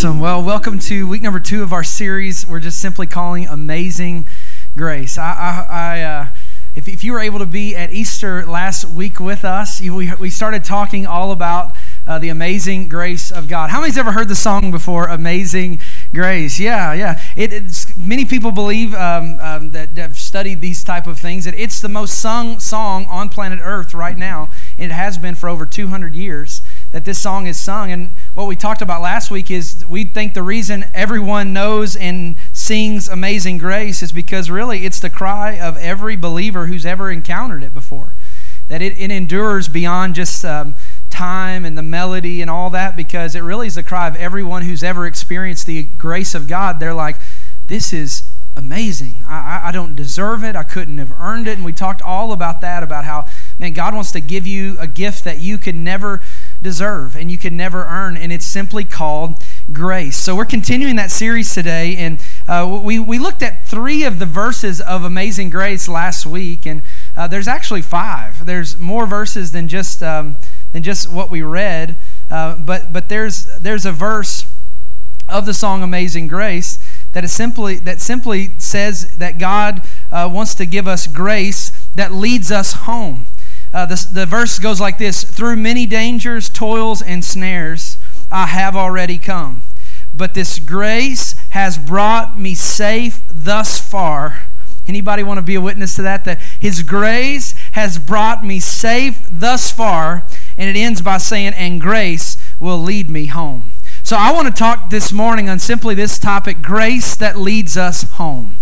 Awesome. Well, welcome to week number two of our series. We're just simply calling Amazing Grace. I, I, I uh, if, if you were able to be at Easter last week with us, you, we, we started talking all about uh, the amazing grace of God. How many's ever heard the song before, Amazing Grace? Yeah, yeah. It, it's, many people believe um, um, that have studied these type of things that it's the most sung song on planet Earth right now. It has been for over 200 years that this song is sung. And what we talked about last week is we think the reason everyone knows and sings Amazing Grace is because really it's the cry of every believer who's ever encountered it before. That it, it endures beyond just um, time and the melody and all that because it really is the cry of everyone who's ever experienced the grace of God. They're like, this is amazing. I, I don't deserve it. I couldn't have earned it. And we talked all about that, about how, man, God wants to give you a gift that you could never deserve and you can never earn, and it's simply called grace. So we're continuing that series today, and uh, we, we looked at three of the verses of Amazing Grace last week, and uh, there's actually five. There's more verses than just um, than just what we read, uh, but but there's there's a verse of the song Amazing Grace that is simply that simply says that God uh, wants to give us grace that leads us home. Uh, the, the verse goes like this Through many dangers, toils, and snares, I have already come. But this grace has brought me safe thus far. Anybody want to be a witness to that? That His grace has brought me safe thus far. And it ends by saying, And grace will lead me home. So I want to talk this morning on simply this topic grace that leads us home.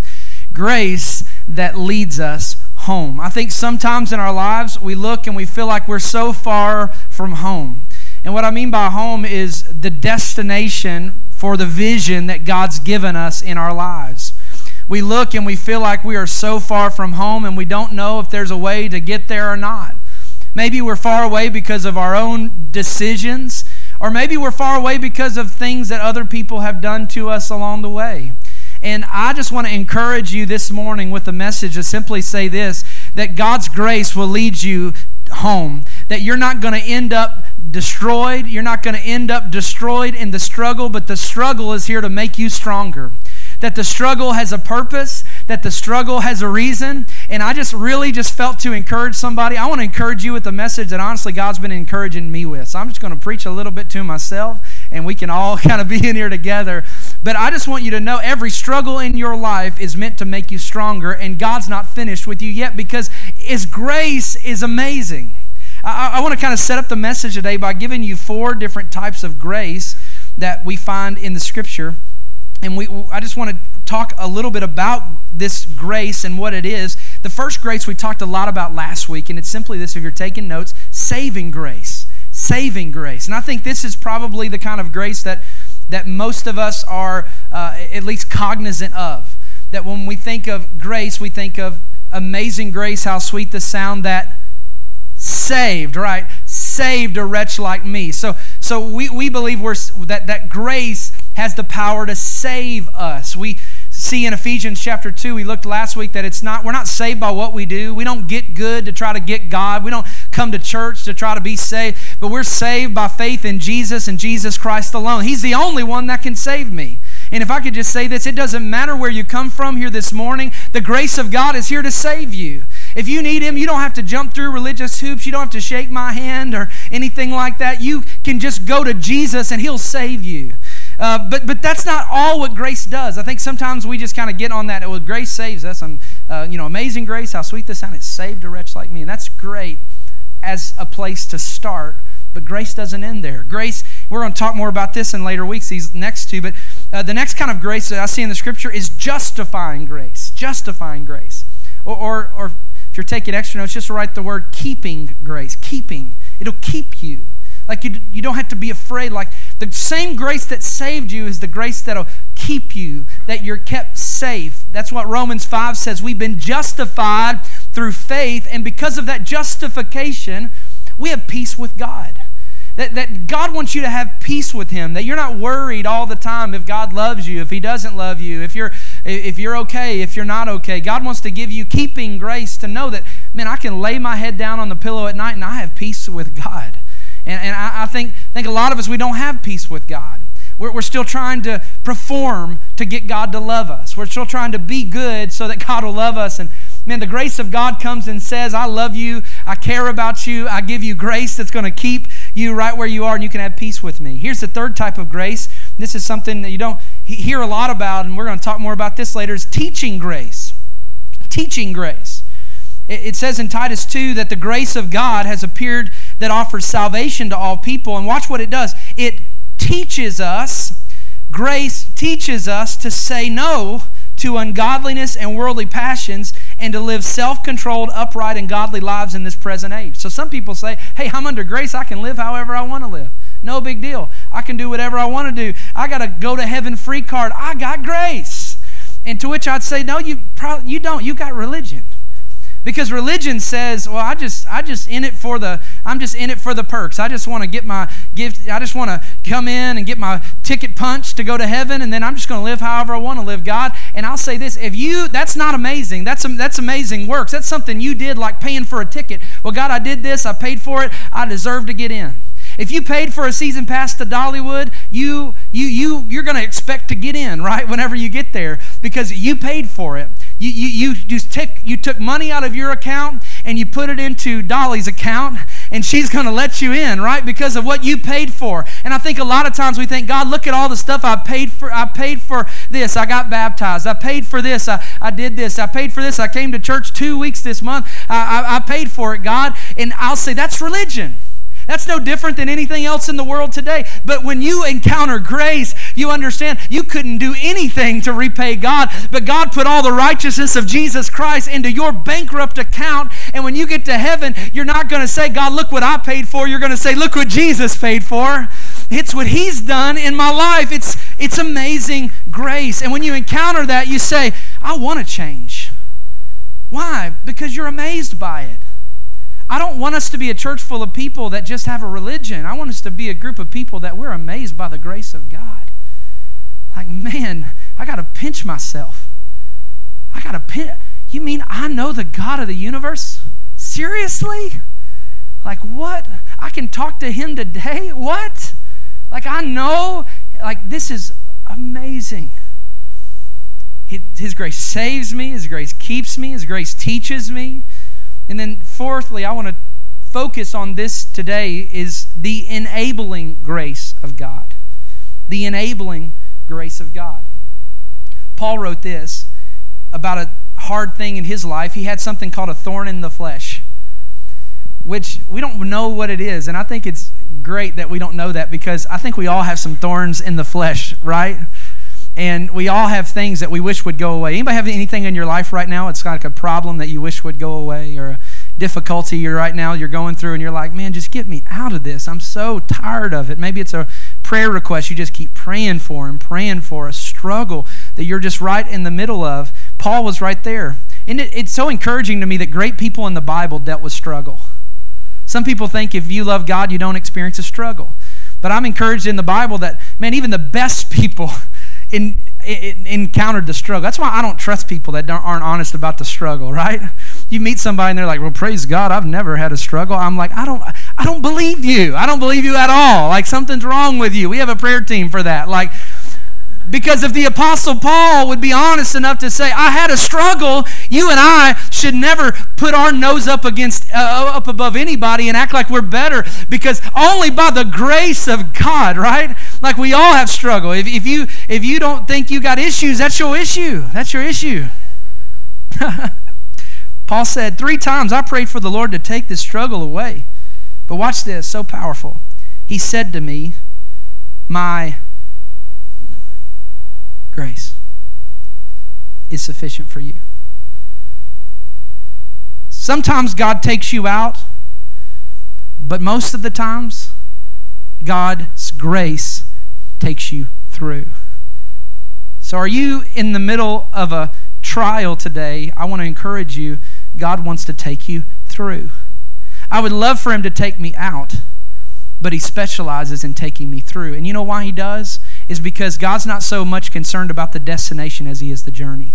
Grace that leads us home. I think sometimes in our lives we look and we feel like we're so far from home. And what I mean by home is the destination for the vision that God's given us in our lives. We look and we feel like we are so far from home and we don't know if there's a way to get there or not. Maybe we're far away because of our own decisions, or maybe we're far away because of things that other people have done to us along the way. And I just want to encourage you this morning with a message to simply say this that God's grace will lead you home, that you're not going to end up destroyed, you're not going to end up destroyed in the struggle, but the struggle is here to make you stronger that the struggle has a purpose, that the struggle has a reason. And I just really just felt to encourage somebody. I want to encourage you with a message that honestly God's been encouraging me with. So I'm just going to preach a little bit to myself and we can all kind of be in here together. But I just want you to know every struggle in your life is meant to make you stronger, and God's not finished with you yet because His grace is amazing. I, I want to kind of set up the message today by giving you four different types of grace that we find in the Scripture. And we, I just want to talk a little bit about this grace and what it is. The first grace we talked a lot about last week, and it's simply this if you're taking notes saving grace. Saving grace. And I think this is probably the kind of grace that, that most of us are uh, at least cognizant of. That when we think of grace, we think of amazing grace, how sweet the sound that saved, right? Saved a wretch like me. So, so we, we believe we're, that, that grace has the power to save us. We see in Ephesians chapter 2, we looked last week that it's not, we're not saved by what we do. We don't get good to try to get God. We don't come to church to try to be saved, but we're saved by faith in Jesus and Jesus Christ alone. He's the only one that can save me. And if I could just say this, it doesn't matter where you come from here this morning, the grace of God is here to save you. If you need Him, you don't have to jump through religious hoops. You don't have to shake my hand or anything like that. You can just go to Jesus and He'll save you. Uh, but but that's not all what grace does. I think sometimes we just kind of get on that. Well, grace saves us. I'm, uh, you know, amazing grace. How sweet the sound. It saved a wretch like me, and that's great as a place to start. But grace doesn't end there. Grace. We're going to talk more about this in later weeks. These next two, but uh, the next kind of grace that I see in the Scripture is justifying grace. Justifying grace, or or, or if you're taking extra notes, just write the word keeping grace. Keeping. It'll keep you. Like you, you don't have to be afraid. Like the same grace that saved you is the grace that'll keep you, that you're kept safe. That's what Romans 5 says. We've been justified through faith, and because of that justification, we have peace with God. That, that God wants you to have peace with Him, that you're not worried all the time if God loves you, if He doesn't love you, if you're, if you're okay, if you're not okay. God wants to give you keeping grace to know that, man, I can lay my head down on the pillow at night and I have peace with God. And, and I, I think, think a lot of us, we don't have peace with God. We're, we're still trying to perform to get God to love us. We're still trying to be good so that God will love us. And man, the grace of God comes and says, I love you. I care about you. I give you grace that's going to keep you right where you are and you can have peace with me. Here's the third type of grace. This is something that you don't hear a lot about, and we're going to talk more about this later, is teaching grace. Teaching grace. It says in Titus 2 that the grace of God has appeared that offers salvation to all people. And watch what it does it teaches us, grace teaches us to say no to ungodliness and worldly passions and to live self controlled, upright, and godly lives in this present age. So some people say, hey, I'm under grace. I can live however I want to live. No big deal. I can do whatever I want to do. I got a go to heaven free card. I got grace. And to which I'd say, no, you, probably, you don't. You got religion because religion says well i just i just in it for the i'm just in it for the perks. I just want to get my gift i just want to come in and get my ticket punched to go to heaven and then i'm just going to live however i want to live god. And i'll say this if you that's not amazing. That's that's amazing works. That's something you did like paying for a ticket. Well god i did this. I paid for it. I deserve to get in. If you paid for a season pass to Dollywood, you you you you're going to expect to get in, right? Whenever you get there because you paid for it. You, you, you just took, you took money out of your account and you put it into Dolly's account, and she's going to let you in, right? Because of what you paid for. And I think a lot of times we think, God, look at all the stuff I paid for. I paid for this. I got baptized. I paid for this. I, I did this. I paid for this. I came to church two weeks this month. I, I, I paid for it, God. And I'll say, that's religion. That's no different than anything else in the world today. But when you encounter grace, you understand you couldn't do anything to repay God, but God put all the righteousness of Jesus Christ into your bankrupt account. And when you get to heaven, you're not going to say, God, look what I paid for. You're going to say, look what Jesus paid for. It's what he's done in my life. It's, it's amazing grace. And when you encounter that, you say, I want to change. Why? Because you're amazed by it. I don't want us to be a church full of people that just have a religion. I want us to be a group of people that we're amazed by the grace of God. Like, man, I got to pinch myself. I got to pinch. You mean I know the God of the universe? Seriously? Like, what? I can talk to him today? What? Like, I know, like, this is amazing. His grace saves me, His grace keeps me, His grace teaches me. And then, fourthly, I want to focus on this today is the enabling grace of God. The enabling grace of God. Paul wrote this about a hard thing in his life. He had something called a thorn in the flesh, which we don't know what it is. And I think it's great that we don't know that because I think we all have some thorns in the flesh, right? And we all have things that we wish would go away. Anybody have anything in your life right now? It's like a problem that you wish would go away, or a difficulty you're right now you're going through, and you're like, man, just get me out of this. I'm so tired of it. Maybe it's a prayer request you just keep praying for and praying for, a struggle that you're just right in the middle of. Paul was right there. And it, it's so encouraging to me that great people in the Bible dealt with struggle. Some people think if you love God, you don't experience a struggle. But I'm encouraged in the Bible that, man, even the best people in, in, encountered the struggle. That's why I don't trust people that aren't honest about the struggle, right? You meet somebody and they're like, "Well, praise God, I've never had a struggle." I'm like, "I don't I don't believe you. I don't believe you at all. Like something's wrong with you." We have a prayer team for that. Like because if the Apostle Paul would be honest enough to say, I had a struggle, you and I should never put our nose up against uh, up above anybody and act like we're better because only by the grace of God, right? Like we all have struggle. If, if you if you don't think you got issues, that's your issue. That's your issue. Paul said, Three times I prayed for the Lord to take this struggle away. But watch this, so powerful. He said to me, My grace is sufficient for you. Sometimes God takes you out, but most of the times, God's grace takes you through. So, are you in the middle of a trial today? I want to encourage you. God wants to take you through. I would love for Him to take me out, but He specializes in taking me through. And you know why He does? is because God's not so much concerned about the destination as He is the journey.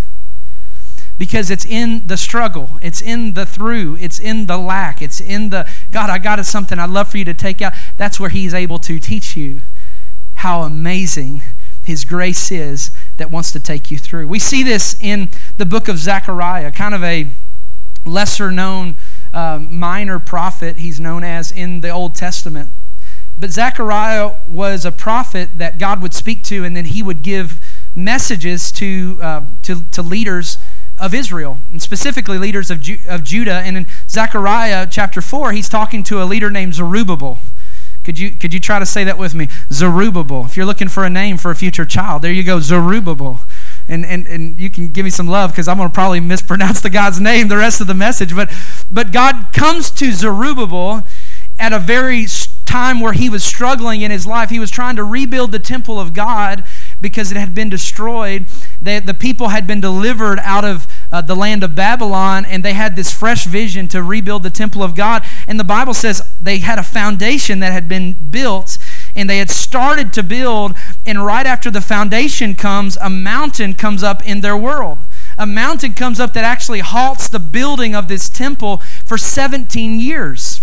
Because it's in the struggle, it's in the through, it's in the lack, it's in the God, I got it something I'd love for you to take out. That's where He's able to teach you how amazing His grace is that wants to take you through. We see this in the book of Zechariah, kind of a lesser known uh, minor prophet, he's known as in the Old Testament. But Zechariah was a prophet that God would speak to, and then he would give messages to, uh, to, to leaders of Israel, and specifically leaders of, Ju- of Judah. And in Zechariah chapter 4, he's talking to a leader named Zerubbabel. Could you, could you try to say that with me? Zerubbabel. If you're looking for a name for a future child, there you go, Zerubbabel. And, and, and you can give me some love because I'm going to probably mispronounce the God's name the rest of the message. But, but God comes to Zerubbabel at a very time where he was struggling in his life. He was trying to rebuild the temple of God because it had been destroyed. They, the people had been delivered out of uh, the land of Babylon, and they had this fresh vision to rebuild the temple of God. And the Bible says they had a foundation that had been built, and they had started to build. And right after the foundation comes, a mountain comes up in their world. A mountain comes up that actually halts the building of this temple for 17 years.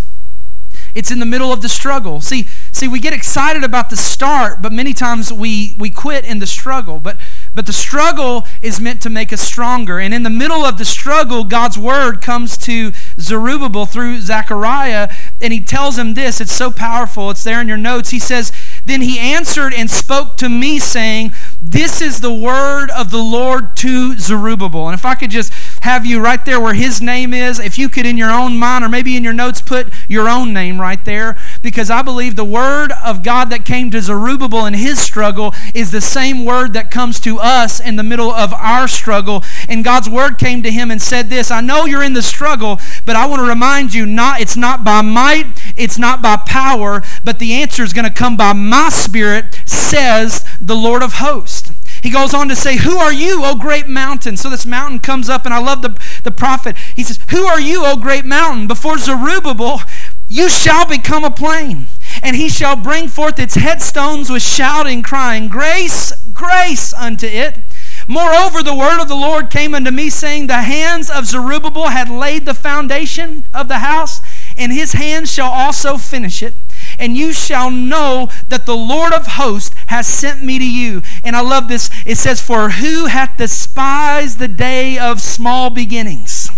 It's in the middle of the struggle. See, see, we get excited about the start, but many times we, we quit in the struggle. But but the struggle is meant to make us stronger. And in the middle of the struggle, God's word comes to Zerubbabel through Zechariah, and he tells him this. It's so powerful. It's there in your notes. He says, Then he answered and spoke to me, saying, This is the word of the Lord to Zerubbabel. And if I could just have you right there where his name is, if you could in your own mind or maybe in your notes put your own name right there, because I believe the word of God that came to Zerubbabel in his struggle is the same word that comes to us in the middle of our struggle. And God's word came to him and said this I know you're in the struggle, but I want to remind you not it's not by might, it's not by power, but the answer is going to come by my spirit, says the Lord of hosts. He goes on to say, Who are you, O great mountain? So this mountain comes up, and I love the, the prophet. He says, Who are you, O great mountain? Before Zerubbabel, you shall become a plain, and he shall bring forth its headstones with shouting, crying, Grace, grace unto it. Moreover, the word of the Lord came unto me, saying, The hands of Zerubbabel had laid the foundation of the house, and his hands shall also finish it. And you shall know that the Lord of hosts has sent me to you. And I love this. It says, For who hath despised the day of small beginnings?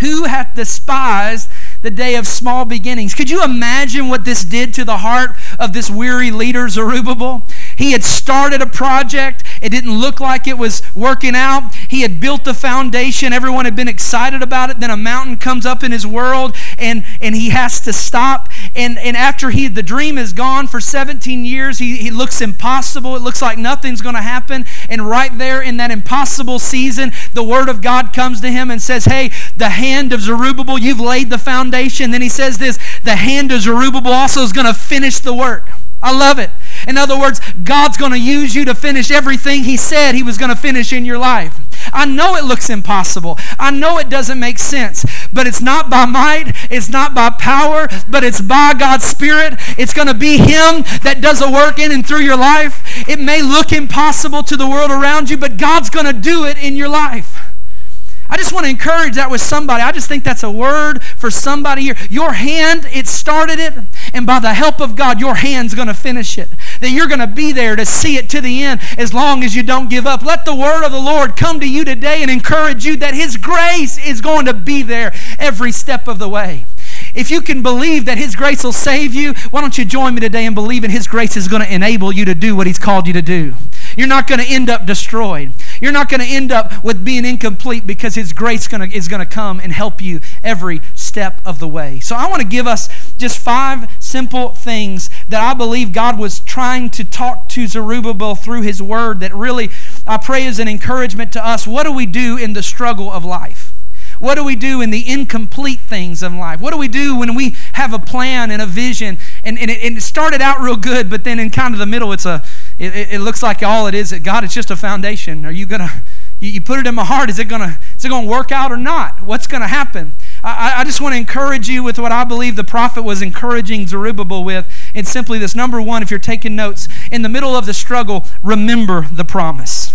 Who hath despised the day of small beginnings. Could you imagine what this did to the heart of this weary leader, Zerubbabel? He had started a project. It didn't look like it was working out. He had built the foundation. Everyone had been excited about it. Then a mountain comes up in his world and, and he has to stop. And, and after he the dream is gone for 17 years, he, he looks impossible. It looks like nothing's going to happen. And right there in that impossible season, the word of God comes to him and says, Hey, the hand of Zerubbabel, you've laid the foundation. Then he says this the hand of Zerubbabel also is going to finish the work. I love it. In other words, God's going to use you to finish everything He said He was going to finish in your life. I know it looks impossible. I know it doesn't make sense, but it's not by might, it's not by power, but it's by God's Spirit. It's going to be Him that does a work in and through your life. It may look impossible to the world around you, but God's going to do it in your life. I just want to encourage that with somebody. I just think that's a word for somebody here. Your hand, it started it, and by the help of God, your hand's going to finish it. That you're going to be there to see it to the end as long as you don't give up. Let the word of the Lord come to you today and encourage you that His grace is going to be there every step of the way. If you can believe that His grace will save you, why don't you join me today and believe in His grace is going to enable you to do what He's called you to do? You're not going to end up destroyed. You're not going to end up with being incomplete because His grace gonna, is going to come and help you every step of the way. So I want to give us just five simple things that I believe God was trying to talk to Zerubbabel through His Word that really, I pray, is an encouragement to us. What do we do in the struggle of life? What do we do in the incomplete things of life? What do we do when we have a plan and a vision and, and, it, and it started out real good, but then in kind of the middle, it's a, it, it looks like all it is that God, it's just a foundation. Are you going to, you, you put it in my heart, is it going to, is it going to work out or not? What's going to happen? I, I just want to encourage you with what I believe the prophet was encouraging Zerubbabel with. It's simply this number one, if you're taking notes, in the middle of the struggle, remember the promise.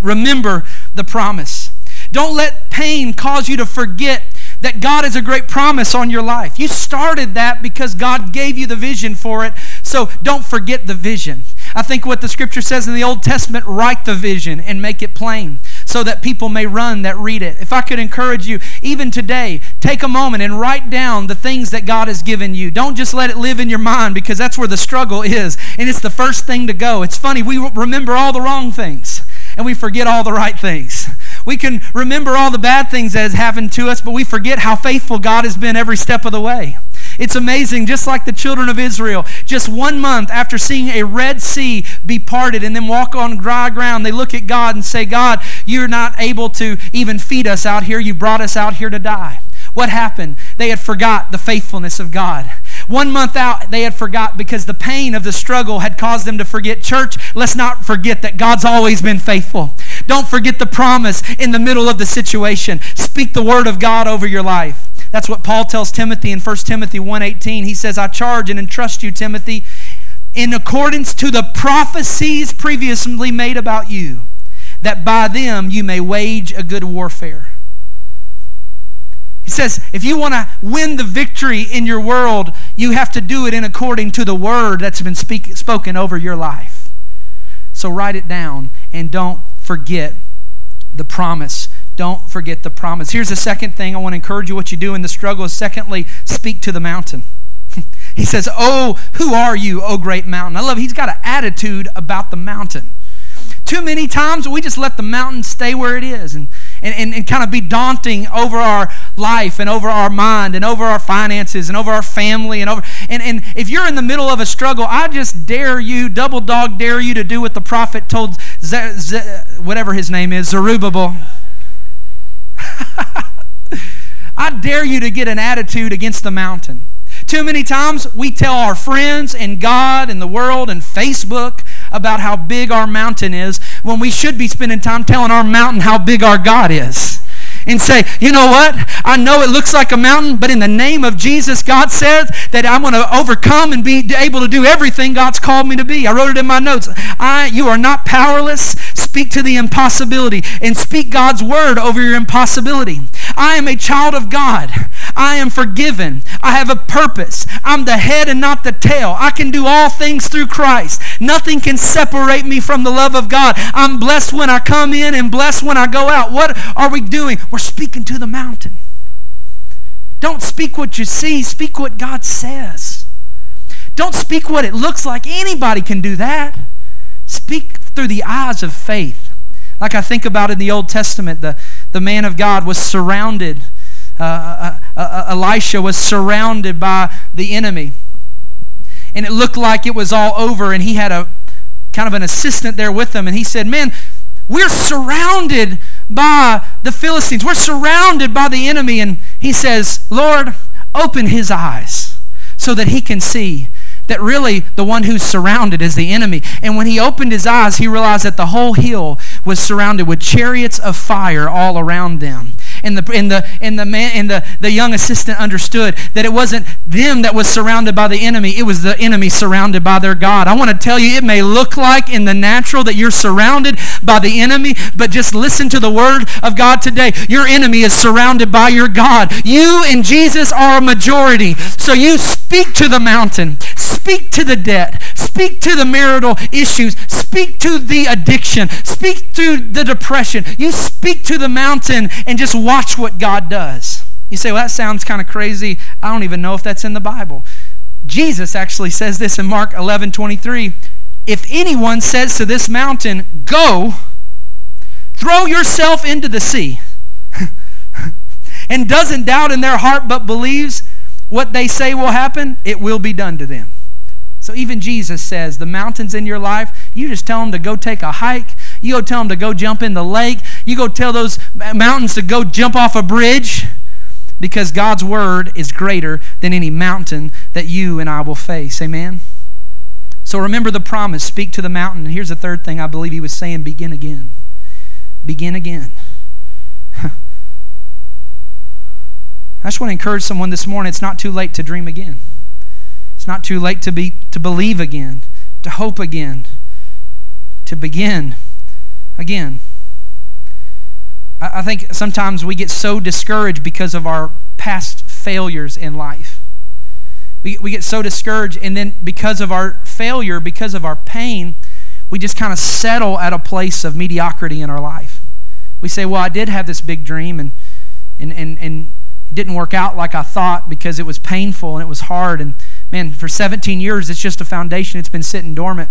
Remember the promise. Don't let pain cause you to forget that God is a great promise on your life. You started that because God gave you the vision for it, so don't forget the vision. I think what the scripture says in the Old Testament write the vision and make it plain so that people may run that read it. If I could encourage you, even today, take a moment and write down the things that God has given you. Don't just let it live in your mind because that's where the struggle is. And it's the first thing to go. It's funny, we remember all the wrong things and we forget all the right things. We can remember all the bad things that has happened to us, but we forget how faithful God has been every step of the way. It's amazing, just like the children of Israel, just one month after seeing a Red Sea be parted and then walk on dry ground, they look at God and say, God, you're not able to even feed us out here. You brought us out here to die. What happened? They had forgot the faithfulness of God. One month out, they had forgot because the pain of the struggle had caused them to forget. Church, let's not forget that God's always been faithful. Don't forget the promise in the middle of the situation. Speak the word of God over your life. That's what Paul tells Timothy in 1 Timothy 1:18. He says, "I charge and entrust you, Timothy, in accordance to the prophecies previously made about you, that by them you may wage a good warfare." He says, if you want to win the victory in your world, you have to do it in according to the word that's been speak, spoken over your life. So write it down and don't forget the promise. Don't forget the promise. Here's the second thing I want to encourage you what you do in the struggle is secondly, speak to the mountain. he says, Oh, who are you, oh great mountain? I love. He's got an attitude about the mountain. Too many times we just let the mountain stay where it is and, and, and, and kind of be daunting over our life and over our mind and over our finances and over our family and over and, and if you're in the middle of a struggle, I just dare you, double dog dare you to do what the prophet told whatever his name is, Zerubbabel. I dare you to get an attitude against the mountain. Too many times we tell our friends and God and the world and Facebook about how big our mountain is when we should be spending time telling our mountain how big our God is and say, you know what? I know it looks like a mountain, but in the name of Jesus, God says that I'm going to overcome and be able to do everything God's called me to be. I wrote it in my notes. I, you are not powerless. Speak to the impossibility and speak God's word over your impossibility. I am a child of God. I am forgiven. I have a purpose. I'm the head and not the tail. I can do all things through Christ. Nothing can separate me from the love of God. I'm blessed when I come in and blessed when I go out. What are we doing? We're speaking to the mountain. Don't speak what you see, speak what God says. Don't speak what it looks like. Anybody can do that. Speak through the eyes of faith. Like I think about in the Old Testament, the, the man of God was surrounded uh, uh, uh, uh, Elisha was surrounded by the enemy. And it looked like it was all over, and he had a kind of an assistant there with him, and he said, Man, we're surrounded by the Philistines. We're surrounded by the enemy. And he says, Lord, open his eyes so that he can see that really the one who's surrounded is the enemy. And when he opened his eyes, he realized that the whole hill was surrounded with chariots of fire all around them and the and the and the man and the, the young assistant understood that it wasn't them that was surrounded by the enemy, it was the enemy surrounded by their God. I want to tell you, it may look like in the natural that you're surrounded by the enemy, but just listen to the word of God today. Your enemy is surrounded by your God. You and Jesus are a majority. So you speak to the mountain, speak to the debt, speak to the marital issues, speak to the addiction, speak to the depression. You speak to the mountain and just watch what God does. You say, well, that sounds kind of crazy. I don't even know if that's in the Bible. Jesus actually says this in Mark 11 23. If anyone says to this mountain, Go, throw yourself into the sea, and doesn't doubt in their heart but believes what they say will happen, it will be done to them. So even Jesus says, the mountains in your life, you just tell them to go take a hike. You go tell them to go jump in the lake. You go tell those mountains to go jump off a bridge because God's word is greater than any mountain that you and I will face. Amen? So remember the promise speak to the mountain. And here's the third thing I believe he was saying begin again. Begin again. I just want to encourage someone this morning it's not too late to dream again. It's not too late to be to believe again, to hope again, to begin again. I, I think sometimes we get so discouraged because of our past failures in life. We, we get so discouraged, and then because of our failure, because of our pain, we just kind of settle at a place of mediocrity in our life. We say, Well, I did have this big dream, and, and, and, and didn't work out like I thought because it was painful and it was hard. And man, for 17 years, it's just a foundation, it's been sitting dormant.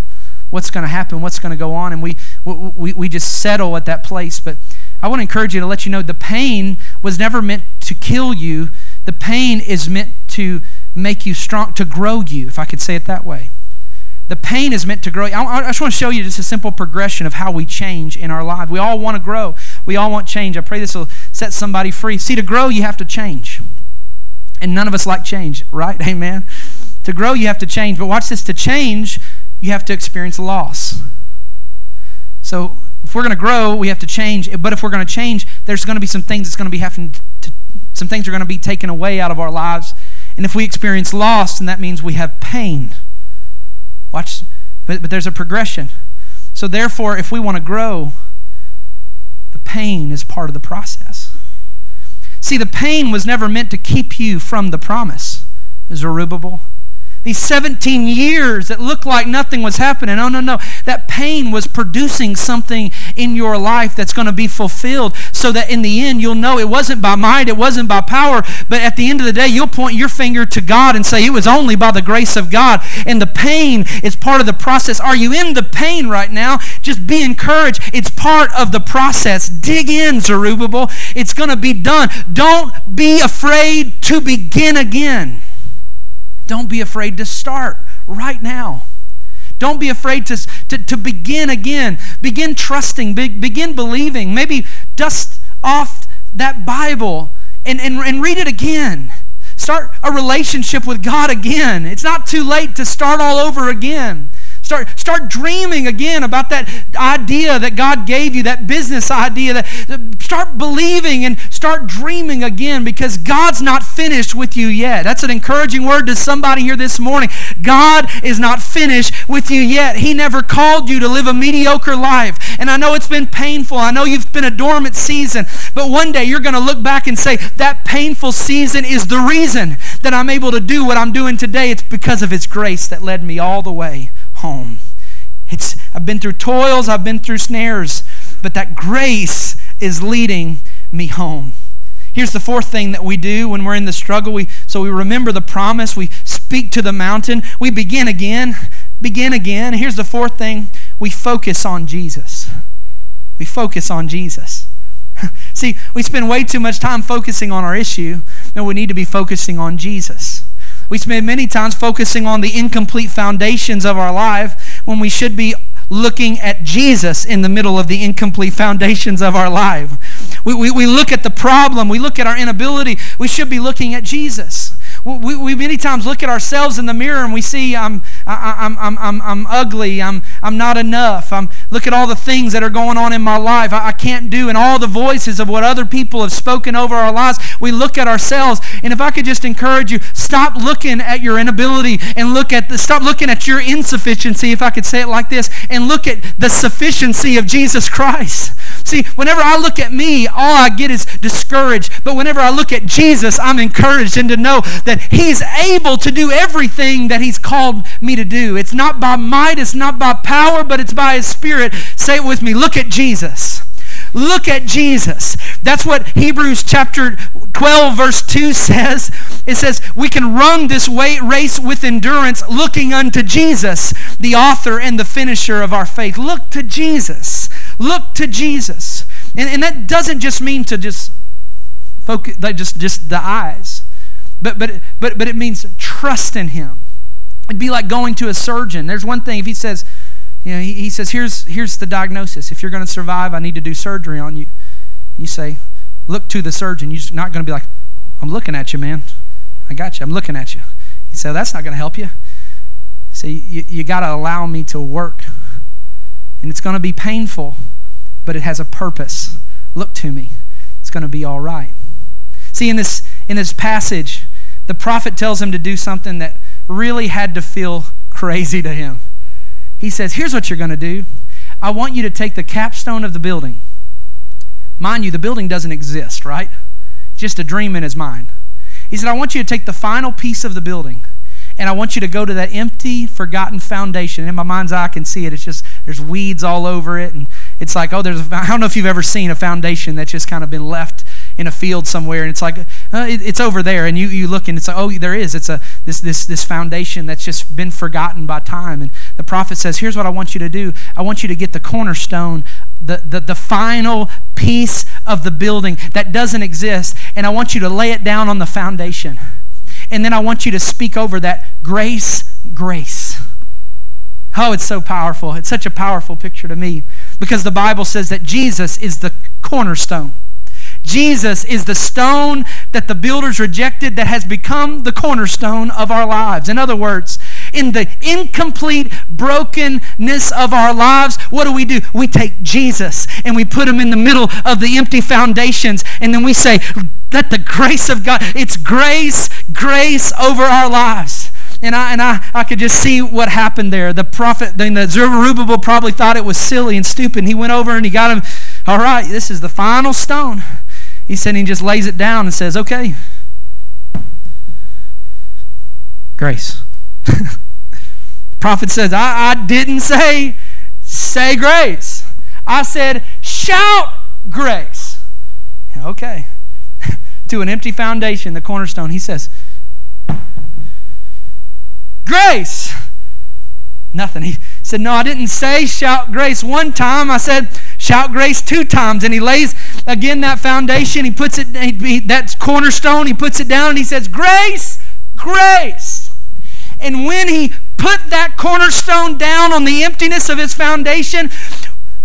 What's going to happen? What's going to go on? And we, we, we just settle at that place. But I want to encourage you to let you know the pain was never meant to kill you, the pain is meant to make you strong, to grow you, if I could say it that way. The pain is meant to grow. I, I just want to show you just a simple progression of how we change in our life. We all want to grow. We all want change. I pray this will set somebody free. See, to grow, you have to change. And none of us like change, right? Amen. To grow, you have to change. But watch this to change, you have to experience loss. So if we're going to grow, we have to change. But if we're going to change, there's going to be some things that's going to be having to, some things are going to be taken away out of our lives. And if we experience loss, then that means we have pain. Watch, but, but there's a progression. So therefore, if we want to grow, the pain is part of the process. See, the pain was never meant to keep you from the promise. Zerubbabel. These 17 years that looked like nothing was happening. No, no, no. That pain was producing something in your life that's going to be fulfilled so that in the end you'll know it wasn't by might, it wasn't by power, but at the end of the day you'll point your finger to God and say it was only by the grace of God. And the pain is part of the process. Are you in the pain right now? Just be encouraged. It's part of the process. Dig in, Zerubbabel. It's going to be done. Don't be afraid to begin again. Don't be afraid to start right now. Don't be afraid to, to, to begin again. Begin trusting, be, begin believing. Maybe dust off that Bible and, and, and read it again. Start a relationship with God again. It's not too late to start all over again. Start, start dreaming again about that idea that God gave you, that business idea. That, start believing and start dreaming again because God's not finished with you yet. That's an encouraging word to somebody here this morning. God is not finished with you yet. He never called you to live a mediocre life. And I know it's been painful. I know you've been a dormant season. But one day you're going to look back and say, that painful season is the reason that I'm able to do what I'm doing today. It's because of His grace that led me all the way home. It's, I've been through toils, I've been through snares, but that grace is leading me home. Here's the fourth thing that we do when we're in the struggle. We, so we remember the promise, we speak to the mountain, we begin again, begin again. Here's the fourth thing we focus on Jesus. We focus on Jesus. See, we spend way too much time focusing on our issue, and we need to be focusing on Jesus. We spend many times focusing on the incomplete foundations of our life when we should be looking at Jesus in the middle of the incomplete foundations of our life. We, we, we look at the problem, we look at our inability, we should be looking at Jesus. We, we many times look at ourselves in the mirror and we see I'm, I, I'm, I'm, I'm, I'm ugly, I'm, I'm not enough. I'm, look at all the things that are going on in my life I, I can't do, and all the voices of what other people have spoken over our lives. We look at ourselves, and if I could just encourage you, stop looking at your inability and look at the, stop looking at your insufficiency, if I could say it like this, and look at the sufficiency of Jesus Christ. See, whenever I look at me, all I get is discouraged. But whenever I look at Jesus, I'm encouraged and to know that He's able to do everything that He's called me to do. It's not by might, it's not by power, but it's by His Spirit. Say it with me. Look at Jesus. Look at Jesus. That's what Hebrews chapter 12, verse 2 says. It says, We can run this race with endurance looking unto Jesus, the author and the finisher of our faith. Look to Jesus. Look to Jesus. And, and that doesn't just mean to just focus, like just, just the eyes, but, but, but, but it means trust in Him. It'd be like going to a surgeon. There's one thing, if he says, you know, he, he says, here's, here's the diagnosis. If you're going to survive, I need to do surgery on you. And you say, look to the surgeon. You're not going to be like, I'm looking at you, man. I got you. I'm looking at you. He said, that's not going to help you. So you, you got to allow me to work. And it's going to be painful, but it has a purpose. Look to me. It's going to be all right. See, in this, in this passage, the prophet tells him to do something that really had to feel crazy to him. He says, Here's what you're going to do. I want you to take the capstone of the building. Mind you, the building doesn't exist, right? Just a dream in his mind. He said, I want you to take the final piece of the building and I want you to go to that empty, forgotten foundation. In my mind's eye, I can see it. It's just, there's weeds all over it. And it's like, oh, there's, I don't know if you've ever seen a foundation that's just kind of been left in a field somewhere and it's like uh, it, it's over there and you, you look and it's like oh there is it's a this this this foundation that's just been forgotten by time and the prophet says here's what i want you to do i want you to get the cornerstone the, the, the final piece of the building that doesn't exist and i want you to lay it down on the foundation and then I want you to speak over that grace, grace. Oh, it's so powerful. It's such a powerful picture to me because the Bible says that Jesus is the cornerstone. Jesus is the stone that the builders rejected that has become the cornerstone of our lives. In other words, in the incomplete brokenness of our lives, what do we do? We take Jesus and we put him in the middle of the empty foundations, and then we say, let the grace of God, it's grace, grace over our lives. And I, and I, I could just see what happened there. The prophet, then the Zerubbabel probably thought it was silly and stupid. And he went over and he got him, all right, this is the final stone. He said he just lays it down and says, okay, grace. the prophet says, I, I didn't say, say grace. I said, shout grace. Okay to an empty foundation, the cornerstone, he says, Grace. Nothing. He said, No, I didn't say shout grace one time. I said shout grace two times. And he lays again that foundation. He puts it, he, that cornerstone, he puts it down and he says, Grace, grace. And when he put that cornerstone down on the emptiness of his foundation,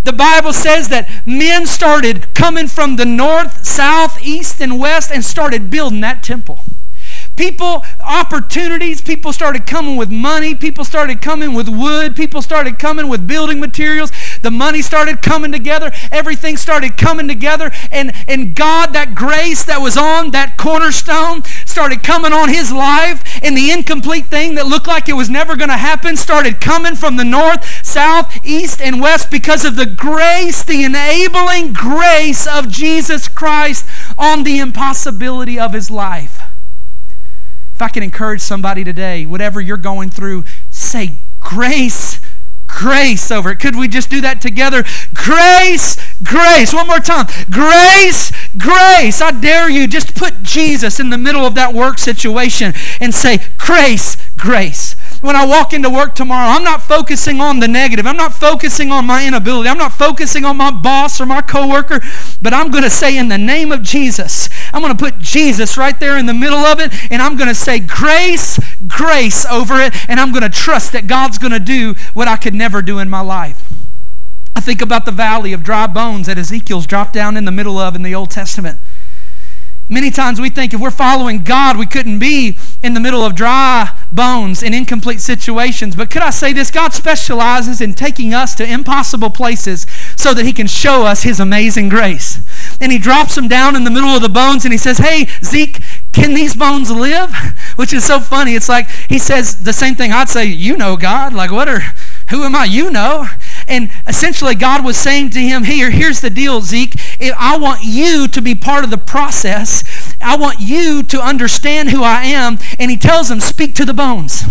the Bible says that men started coming from the north, south, east, and west and started building that temple. People, opportunities, people started coming with money, people started coming with wood, people started coming with building materials. The money started coming together, everything started coming together, and, and God, that grace that was on that cornerstone, started coming on his life, and the incomplete thing that looked like it was never going to happen started coming from the north, south, east, and west because of the grace, the enabling grace of Jesus Christ on the impossibility of his life. If I can encourage somebody today, whatever you're going through, say grace, grace over it. Could we just do that together? Grace, grace. One more time. Grace, grace. I dare you, just put Jesus in the middle of that work situation and say, grace, grace when I walk into work tomorrow, I'm not focusing on the negative. I'm not focusing on my inability. I'm not focusing on my boss or my coworker, but I'm going to say in the name of Jesus, I'm going to put Jesus right there in the middle of it, and I'm going to say grace, grace over it, and I'm going to trust that God's going to do what I could never do in my life. I think about the valley of dry bones that Ezekiel's dropped down in the middle of in the Old Testament. Many times we think if we're following God, we couldn't be in the middle of dry bones and incomplete situations. But could I say this? God specializes in taking us to impossible places so that He can show us His amazing grace. And He drops them down in the middle of the bones and He says, Hey, Zeke, can these bones live? Which is so funny. It's like He says the same thing I'd say, You know, God. Like, what are, who am I? You know. And essentially, God was saying to him, Here, here's the deal, Zeke. I want you to be part of the process. I want you to understand who I am. And he tells him, Speak to the bones.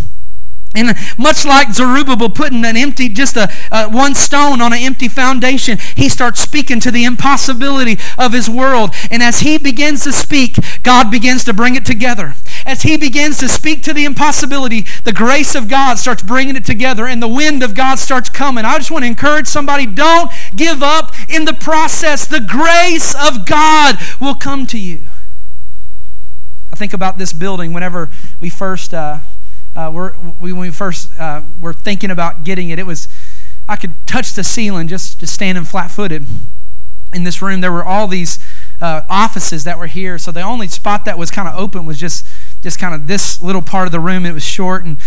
And much like Zerubbabel putting an empty, just a uh, one stone on an empty foundation, he starts speaking to the impossibility of his world. And as he begins to speak, God begins to bring it together. As he begins to speak to the impossibility, the grace of God starts bringing it together, and the wind of God starts coming. I just want to encourage somebody: don't give up in the process. The grace of God will come to you. I think about this building whenever we first. Uh, uh, we're, we, when we first uh, were thinking about getting it, it was I could touch the ceiling just, just standing flat footed. In this room, there were all these uh, offices that were here, so the only spot that was kind of open was just just kind of this little part of the room. It was short and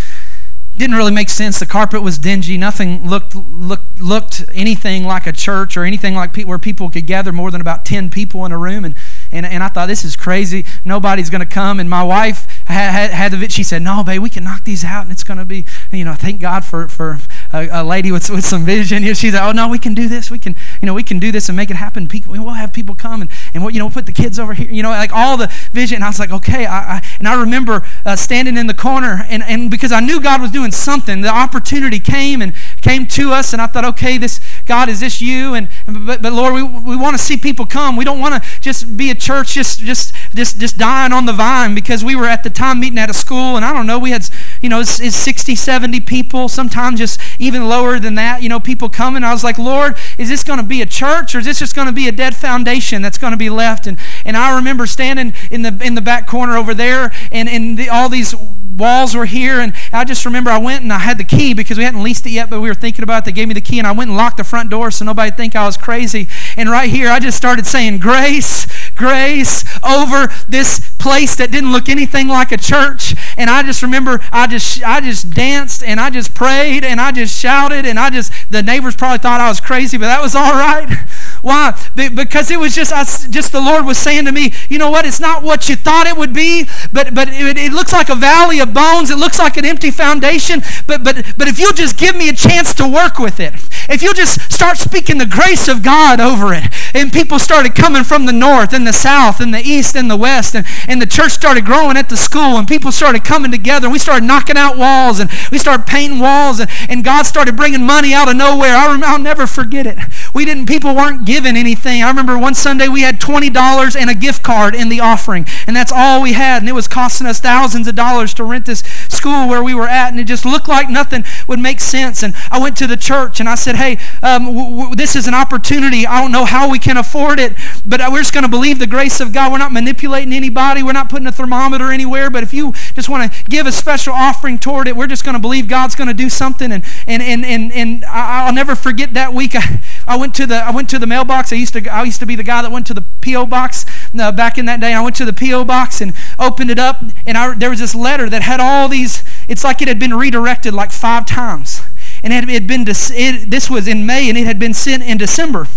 didn't really make sense. The carpet was dingy. Nothing looked looked looked anything like a church or anything like pe- where people could gather more than about ten people in a room. And and, and I thought this is crazy. Nobody's going to come. And my wife had, had, had the she said, "No, babe, we can knock these out, and it's going to be you know thank God for for a, a lady with with some vision." She said, "Oh no, we can do this. We can you know, we can do this and make it happen. People, we'll have people come and, and we'll, you know, we'll put the kids over here, you know, like all the vision. And I was like, okay. I, I and I remember uh, standing in the corner and, and because I knew God was doing something, the opportunity came and came to us. And I thought, okay, this, God, is this you? And, but, but Lord, we, we want to see people come. We don't want to just be a church just, just, just, just dying on the vine because we were at the time meeting at a school and I don't know, we had, you know, it's, it's 60, 70 people, sometimes just even lower than that, you know, people coming. I was like, Lord, is this going to be a church or is this just going to be a dead foundation that's going to be left? And, and I remember standing in the, in the back corner over there and, and the, all these walls were here and i just remember i went and i had the key because we hadn't leased it yet but we were thinking about it they gave me the key and i went and locked the front door so nobody think i was crazy and right here i just started saying grace grace over this place that didn't look anything like a church. And i just remember i just i just danced and i just prayed and i just shouted and i just the neighbors probably thought i was crazy but that was all right why? Because it was just I, just the lord was saying to me you know what? It's not what you thought it would be but but it, it looks like a valley of bones. It looks like an empty foundation but but but if you'll just give me a chance to work with it if you'll just start speaking the grace of god over it and people started coming from the north and the south and the east and the west and, and the church started growing at the school and people started coming together and we started knocking out walls and we started painting walls and, and god started bringing money out of nowhere. I i'll never forget it. We didn't people weren't giving anything. I remember one sunday we had $20 and a gift card in the offering and that's all we had and it was costing us thousands of dollars to rent this school where we were at and it just looked like nothing would make sense. And i went to the church and i said hey um, w- w- this is an opportunity. I don't know how we can afford it but we're just going to believe the grace of god. We're not manipulating anybody. We're not putting a thermometer anywhere but if you just want to give a special offering toward it we're just going to believe god's going to do something. And and and and, and i'll never forget that week. I, I went to the i went to the mailbox. I used to i used to be the guy that went to the po box uh, back in that day. I went to the po box and opened it up and I, there was this letter that had all these it's like it had been redirected like five times. And it had been it, this was in may and it had been sent in december.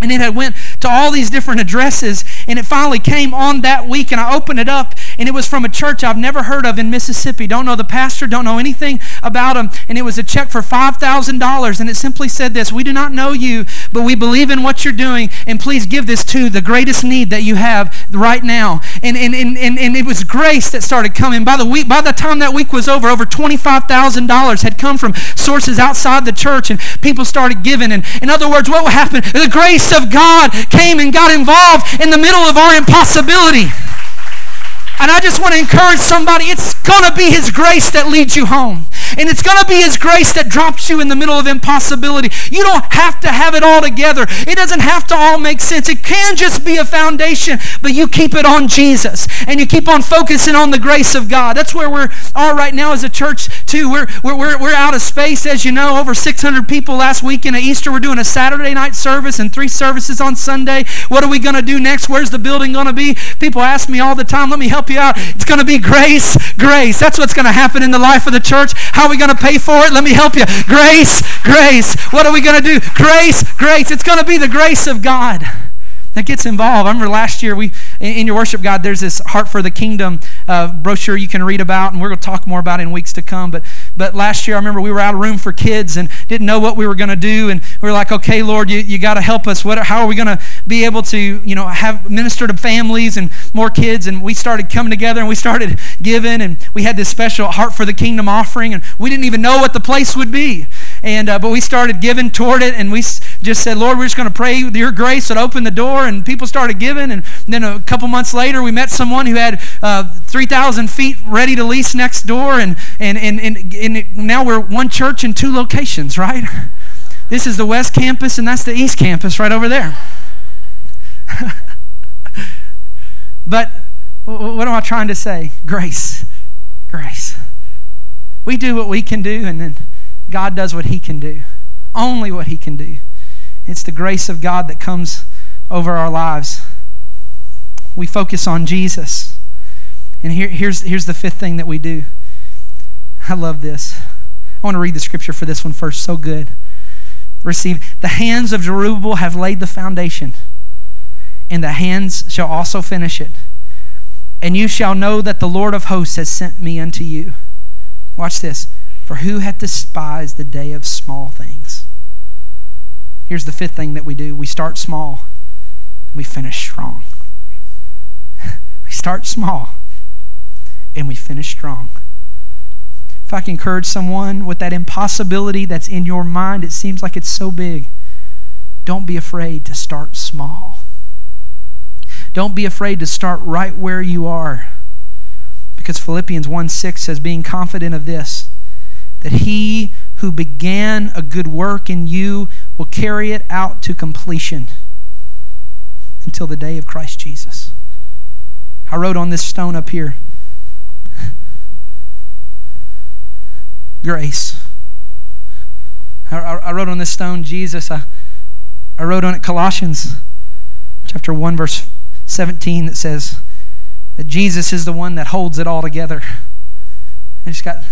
And it had went to all these different addresses and it finally came on that week and i opened it up and it was from a church i've never heard of in mississippi. Don't know the pastor don't know anything about him and it was a check for $5000 and it simply said this we do not know you but we believe in what you're doing and please give this to the greatest need that you have right now. And, and, and, and, and it was grace that started coming. By the week by the time that week was over over $25000 had come from sources outside the church and people started giving. And in other words what happened? The grace grace of God came and got involved in the middle of our impossibility. And I just want to encourage somebody it's going to be His grace that leads you home. And it's going to be His grace that drops you in the middle of impossibility. You don't have to have it all together, it doesn't have to all make sense. It can just be a foundation, but you keep it on Jesus and you keep on focusing on the grace of God. That's where we're all right now as a church, too. We're, we're, we're, out of space, as you know, over 600 people last weekend at Easter. We're doing a Saturday night service and three services on Sunday. What are we going to do next? Where's the building going to be? People ask me all the time, let me help It's going to be grace, grace. That's what's going to happen in the life of the church. How are we going to pay for it? Let me help you. Grace, grace. What are we going to do? Grace, grace. It's going to be the grace of God that gets involved. I remember last year we in, your worship guide there's this Heart for the Kingdom uh, brochure you can read about, and we're going to talk more about it in weeks to come. But but last year I remember we were out of room for kids and didn't know what we were going to do, and we were like, okay, Lord, you, you got to help us. What how are we going to be able to you know have minister to families and more kids? And we started coming together and we started giving, and we had this special Heart for the Kingdom offering, and we didn't even know what the place would be. And uh, but we started giving toward it, and we just said, Lord, we're just going to pray your grace would open the door, and people started giving. And then a couple months later, we met someone who had uh, 3,000 feet ready to lease next door, and and and and, and now we're one church in two locations, right? This is the West Campus, and that's the East Campus right over there. but what am I trying to say? Grace. Grace. We do what we can do, and then God does what He can do. Only what He can do. It's the grace of God that comes over our lives. We focus on Jesus. And here, here's, here's the fifth thing that we do. I love this. I want to read the scripture for this one first. So good. Receive. The hands of Zerubbabel have laid the foundation, and the hands shall also finish it. And you shall know that the Lord of hosts has sent me unto you. Watch this. For who hath despised the day of small things? Here's the fifth thing that we do we start small and we finish strong. we start small and we finish strong. If I can encourage someone with that impossibility that's in your mind, it seems like it's so big. Don't be afraid to start small. Don't be afraid to start right where you are. Because Philippians 1 6 says, being confident of this, that he who began a good work in you will carry it out to completion until the day of Christ Jesus. I wrote on this stone up here grace. I, I, wrote on this stone Jesus. I, I wrote on it Colossians chapter 1, verse 17 that says that Jesus is the one that holds it all together. I just got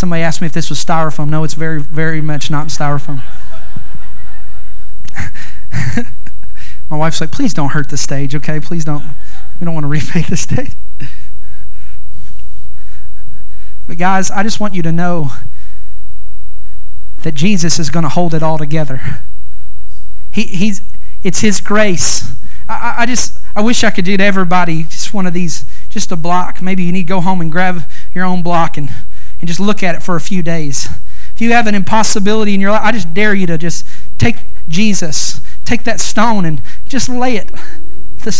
somebody asked me if this was styrofoam. No, it's very, very much not styrofoam. My wife's like, please don't hurt the stage, okay? Please don't. We don't want to repay the stage. But guys, I just want you to know that Jesus is going to hold it all together. He, he's, it's His grace. I, I just, I wish I could do to everybody just one of these, just a block. Maybe you need to go home and grab your own block and, and just look at it for a few days. If you have an impossibility in your life, I just dare you to just take Jesus, take that stone and just lay it.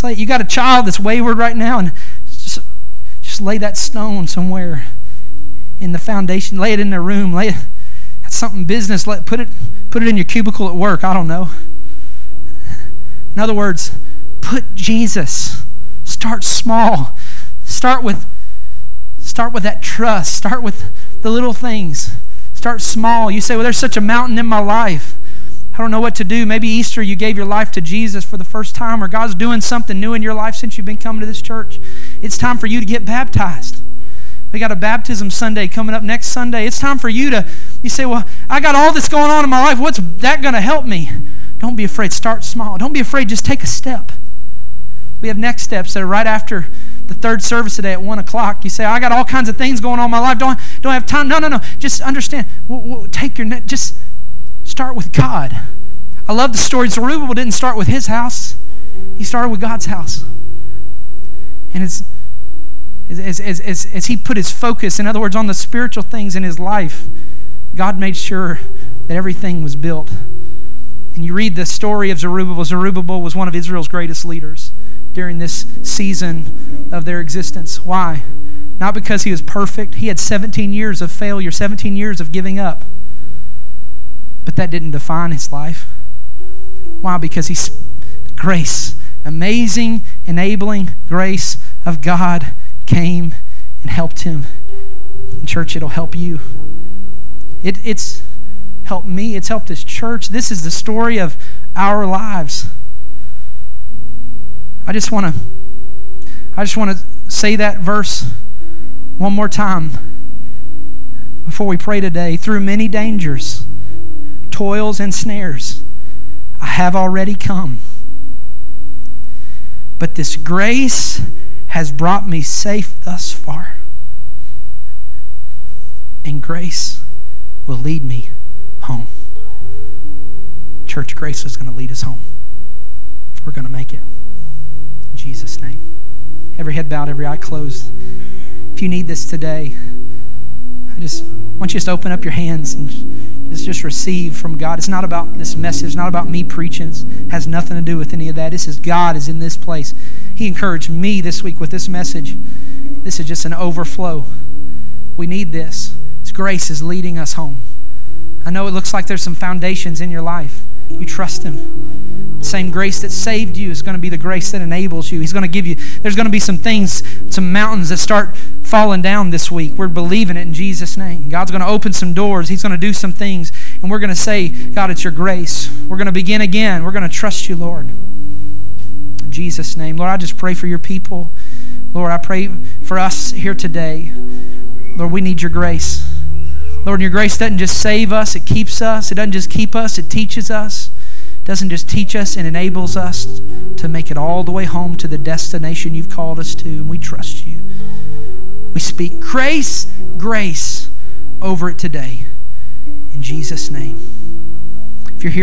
Lay it. You got a child that's wayward right now, and just, just lay that stone somewhere in the foundation. Lay it in their room. Lay it, something business. Let put it put it in your cubicle at work. I don't know. In other words, put Jesus. Start small. Start with start with that trust. Start with the little things. Start small. You say, "Well, there's such a mountain in my life." I don't know what to do. Maybe Easter you gave your life to Jesus for the first time, or God's doing something new in your life since you've been coming to this church. It's time for you to get baptized. We got a baptism Sunday coming up next Sunday. It's time for you to, you say, Well, I got all this going on in my life. What's that going to help me? Don't be afraid. Start small. Don't be afraid. Just take a step. We have next steps that are right after the third service today at 1 o'clock. You say, I got all kinds of things going on in my life. Don't, don't have time. No, no, no. Just understand. We'll, we'll take your, just start with God. I love the story. Zerubbabel didn't start with his house, he started with God's house. And as, as, as, as he put his focus, in other words, on the spiritual things in his life, God made sure that everything was built. And you read the story of Zerubbabel. Zerubbabel was one of Israel's greatest leaders during this season of their existence. Why? Not because he was perfect. He had 17 years of failure, 17 years of giving up. But that didn't define his life. Why? Because he's grace, amazing, enabling grace of God came and helped him. And church, it'll help you. It, it's helped me, it's helped this church. This is the story of our lives. I just want to I just want to say that verse one more time before we pray today. Through many dangers, toils and snares, I have already come. But this grace has brought me safe thus far. And grace will lead me home. Church, grace is going to lead us home. We're going to make it. In Jesus' name. Every head bowed, every eye closed. If you need this today, I just want you to open up your hands and just, just receive from God. It's not about this message, it's not about me preaching. It has nothing to do with any of that. This is God is in this place. He encouraged me this week with this message. This is just an overflow. We need this. His grace is leading us home. I know it looks like there's some foundations in your life. You trust Him. The same grace that saved you is going to be the grace that enables you. He's going to give you, there's going to be some things, some mountains that start falling down this week. We're believing it in Jesus' name. God's going to open some doors. He's going to do some things. And we're going to say, God, it's your grace. We're going to begin again. We're going to trust you, Lord. In Jesus' name. Lord, I just pray for your people. Lord, I pray for us here today. Lord, we need your grace. Lord, your grace doesn't just save us, it keeps us. It doesn't just keep us, it teaches us. It doesn't just teach us, it enables us to make it all the way home to the destination you've called us to, and we trust you. We speak grace, grace over it today. In Jesus' name. If you're here,